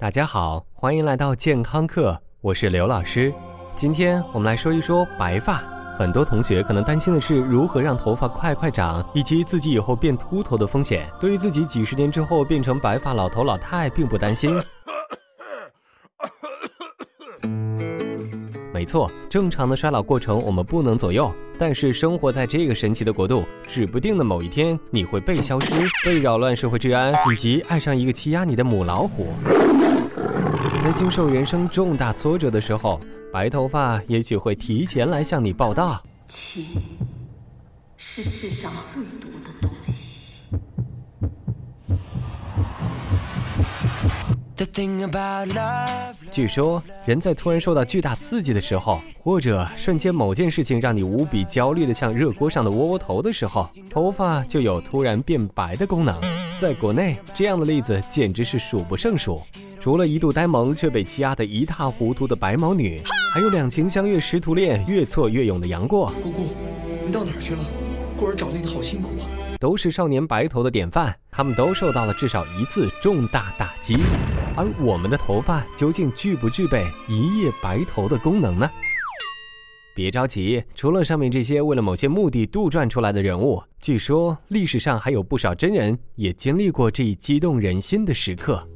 大家好，欢迎来到健康课，我是刘老师。今天我们来说一说白发。很多同学可能担心的是如何让头发快快长，以及自己以后变秃头的风险。对于自己几十年之后变成白发老头老太，并不担心。没错，正常的衰老过程我们不能左右，但是生活在这个神奇的国度，指不定的某一天你会被消失，被扰乱社会治安，以及爱上一个欺压你的母老虎。在经受人生重大挫折的时候，白头发也许会提前来向你报道。情是世上最毒的东西。据说，人在突然受到巨大刺激的时候，或者瞬间某件事情让你无比焦虑的像热锅上的窝窝头的时候，头发就有突然变白的功能。在国内，这样的例子简直是数不胜数。除了一度呆萌却被欺压得一塌糊涂的白毛女，还有两情相悦识途恋越挫越勇的杨过。姑姑，你到哪儿去了？过儿找你好辛苦啊！都是少年白头的典范，他们都受到了至少一次重大打击。而我们的头发究竟具不具备一夜白头的功能呢？别着急，除了上面这些为了某些目的杜撰出来的人物，据说历史上还有不少真人也经历过这一激动人心的时刻。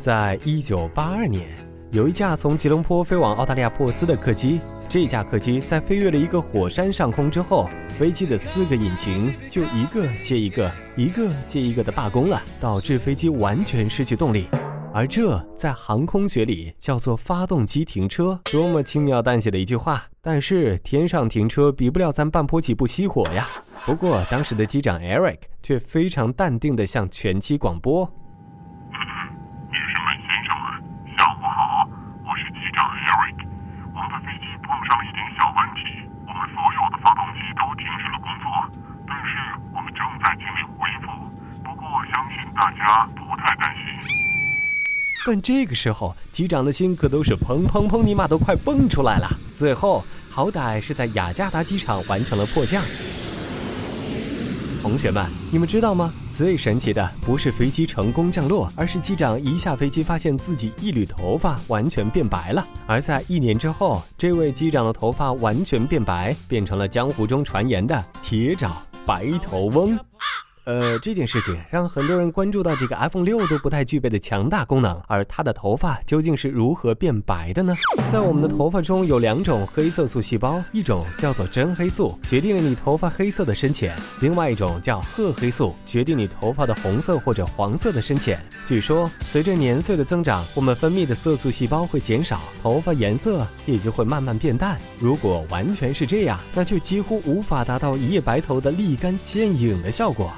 在一九八二年，有一架从吉隆坡飞往澳大利亚珀斯的客机。这架客机在飞越了一个火山上空之后，飞机的四个引擎就一个接一个、一个接一个的罢工了，导致飞机完全失去动力。而这在航空学里叫做发动机停车，多么轻描淡写的一句话！但是天上停车比不了咱半坡起步熄火呀。不过当时的机长 Eric 却非常淡定地向全机广播。家不太担心，但这个时候机长的心可都是砰砰砰，尼玛都快蹦出来了。最后好歹是在雅加达机场完成了迫降。同学们，你们知道吗？最神奇的不是飞机成功降落，而是机长一下飞机发现自己一缕头发完全变白了。而在一年之后，这位机长的头发完全变白，变成了江湖中传言的铁爪白头翁。呃，这件事情让很多人关注到这个 iPhone 六都不太具备的强大功能，而它的头发究竟是如何变白的呢？在我们的头发中有两种黑色素细胞，一种叫做真黑素，决定了你头发黑色的深浅；另外一种叫褐黑素，决定你头发的红色或者黄色的深浅。据说，随着年岁的增长，我们分泌的色素细胞会减少，头发颜色也就会慢慢变淡。如果完全是这样，那就几乎无法达到一夜白头的立竿见影的效果。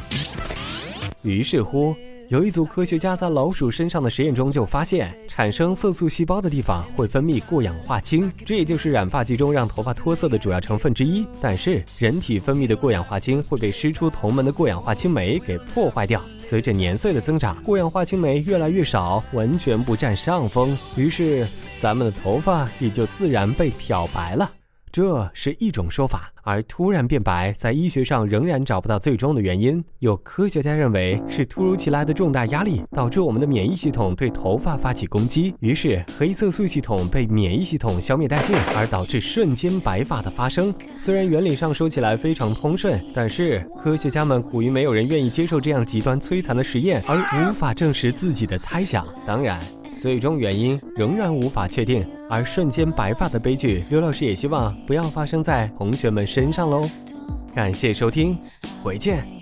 于是乎，有一组科学家在老鼠身上的实验中就发现，产生色素细胞的地方会分泌过氧化氢，这也就是染发剂中让头发脱色的主要成分之一。但是，人体分泌的过氧化氢会被师出同门的过氧化氢酶给破坏掉。随着年岁的增长，过氧化氢酶越来越少，完全不占上风，于是咱们的头发也就自然被漂白了。这是一种说法，而突然变白在医学上仍然找不到最终的原因。有科学家认为是突如其来的重大压力导致我们的免疫系统对头发发起攻击，于是黑色素系统被免疫系统消灭殆尽，而导致瞬间白发的发生。虽然原理上说起来非常通顺，但是科学家们苦于没有人愿意接受这样极端摧残的实验，而无法证实自己的猜想。当然。最终原因仍然无法确定，而瞬间白发的悲剧，刘老师也希望不要发生在同学们身上喽。感谢收听，回见。